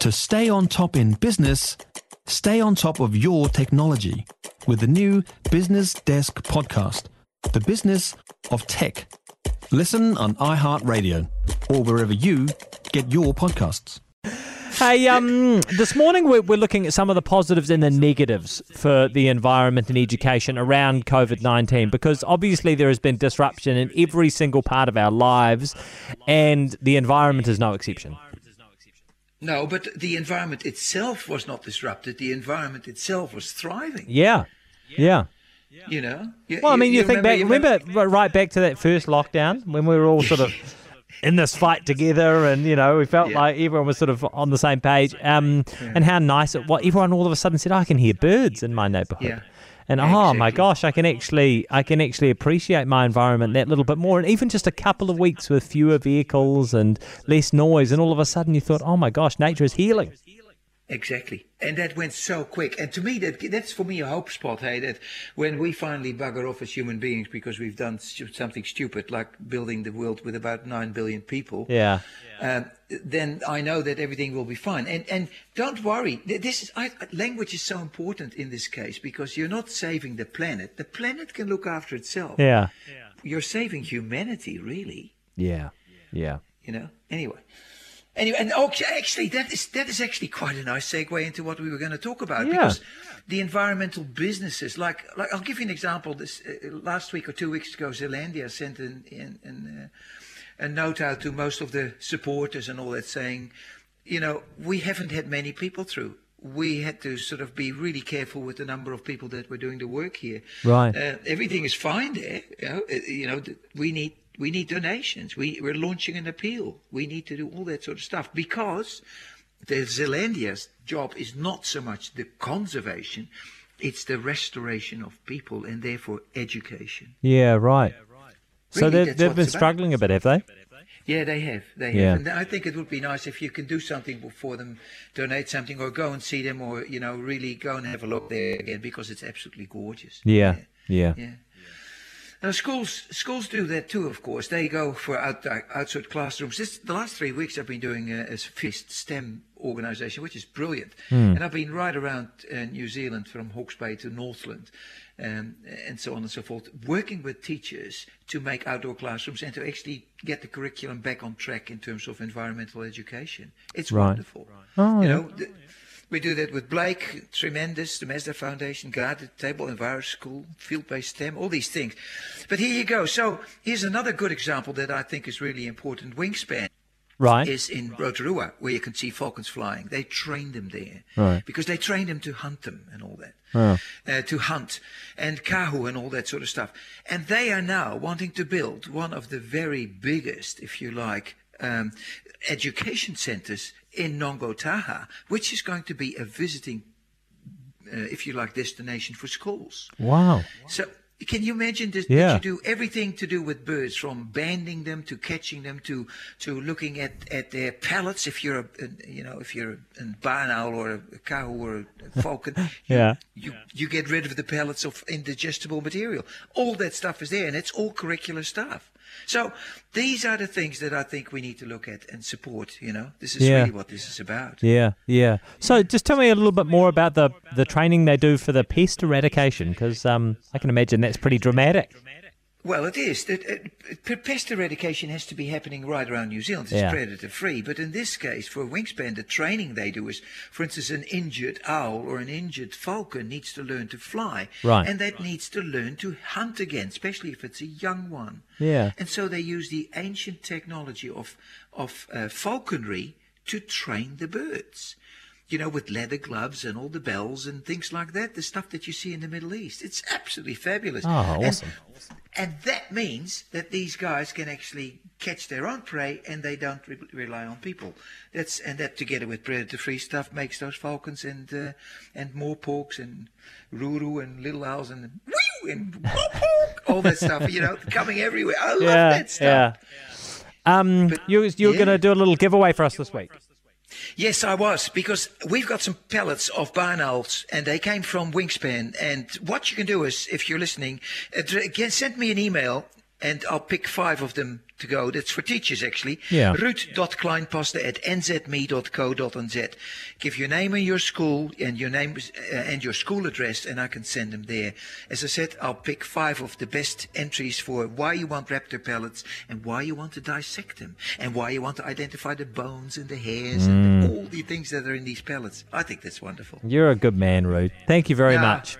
To stay on top in business, stay on top of your technology with the new Business Desk podcast, The Business of Tech. Listen on iHeartRadio or wherever you get your podcasts. Hey, um, this morning we're, we're looking at some of the positives and the negatives for the environment and education around COVID 19 because obviously there has been disruption in every single part of our lives, and the environment is no exception. No, but the environment itself was not disrupted. The environment itself was thriving. Yeah, yeah. You know. You- Well, I mean, you, think remember- back, remember right back to that first lockdown when we were all sort of in this fight together, and you know, we felt Yeah. like everyone was sort of on the same page. Um, and how nice it was. Everyone all of a sudden said, "I can hear birds in my neighbourhood." Yeah. And oh my gosh, I can actually, I can actually appreciate my environment that little bit more. And even just a couple of weeks with fewer vehicles and less noise, and all of a sudden you thought, oh my gosh, nature is healing. Exactly, and that went so quick. And to me, that that's for me a hope spot. Hey, that when we finally bugger off as human beings because we've done stu- something stupid like building the world with about nine billion people, Yeah, um, then I know that everything will be fine. And and don't worry. This is I, language is so important in this case because you're not saving the planet. The planet can look after itself. yeah, You're saving humanity, really. yeah, yeah. You know. Anyway. Anyway, and okay, actually, that is that is actually quite a nice segue into what we were going to talk about Yeah. because the environmental businesses, like like I'll give you an example. This uh, last week or two weeks ago, Zealandia sent an, an, an, uh, a note out to most of the supporters and all that, saying, you know, we haven't had many people through. We had to sort of be really careful with the number of people that were doing the work here. Right. Uh, everything is fine there. You know, uh, you know, we need we need donations. We we're launching an appeal. We need to do all that sort of stuff because the Zealandia's job is not so much the conservation, it's the restoration of people and therefore education. Yeah, right. So Really, they've, they've been it's about. struggling a bit, have they? Yeah, they have. They have. Yeah. And I think it would be nice if you can do something for them, donate something, or go and see them, or you know, really go and have a look there again because it's absolutely gorgeous. Yeah, yeah. Yeah. Now schools schools do that too, of course. They go for out, outside classrooms. This, the last three weeks I've been doing a, a FIST STEM organisation, which is brilliant. And I've been right around uh, New Zealand, from Hawke's Bay to Northland, um, and so on and so forth, working with teachers to make outdoor classrooms and to actually get the curriculum back on track in terms of environmental education. It's Right. wonderful. Oh, you yeah. know, th- we do that with Blake, tremendous, the Mazda Foundation, Guided Table, Enviro School, Field-Based STEM, all these things. But here you go. So here's another good example that I think is really important. Wingspan Right. is in Rotorua, where you can see falcons flying. They train them there Right. because they train them to hunt them and all that, Oh. uh, to hunt and kahu and all that sort of stuff. And they are now wanting to build one of the very biggest, if you like, um, education centers in Ngongotaha, which is going to be a visiting, uh, if you like, destination for schools. Wow. So can you imagine this, Yeah. that you do everything to do with birds, from banding them to catching them to to looking at, at their pellets. If you're a, a- you know if you're a, a barn owl or a, cow or a falcon, you, Yeah. you you get rid of the pellets of indigestible material. All that stuff is there, and it's all curricular stuff. So these are the things that I think we need to look at and support. You know, this is Yeah. really what this is about. Yeah, yeah. So just tell me a little bit more about the, the training they do for the pest eradication, because um, I can imagine that's pretty dramatic. Well, it is. That, uh, p- pest eradication has to be happening right around New Zealand. It's Yeah. predator free. But in this case, for a wingspan, the training they do is, for instance, an injured owl or an injured falcon needs to learn to fly. Right. And that needs to learn to hunt again, especially if it's a young one. Yeah. And so they use the ancient technology of, of uh, falconry to train the birds. You know, with leather gloves and all the bells and things like that, the stuff that you see in the Middle East. It's absolutely fabulous. Oh, awesome. and that means that these guys can actually catch their own prey and they don't re- rely on people. That's and that together with predator-free stuff makes those falcons and uh, and moreporks and ruru and little owls and and all that stuff. You know, coming everywhere. I love yeah, that stuff. yeah. Um, But- you you're yeah. going to do a little giveaway for us this week. Yes, I was because we've got some pellets of barn owls, and they came from Wingspan. And what you can do is, if you're listening, uh, again, send me an email and I'll pick five of them to go. That's for teachers, actually. Yeah. Ruud.kleinpaste at nzme.co.nz. Give your name and your school and your name uh, and your school address, and I can send them there. As I said, I'll pick five of the best entries for why you want raptor pellets and why you want to dissect them and why you want to identify the bones and the hairs and all the things that are in these pellets. I think that's wonderful. You're a good man, Ruud. Thank you very much.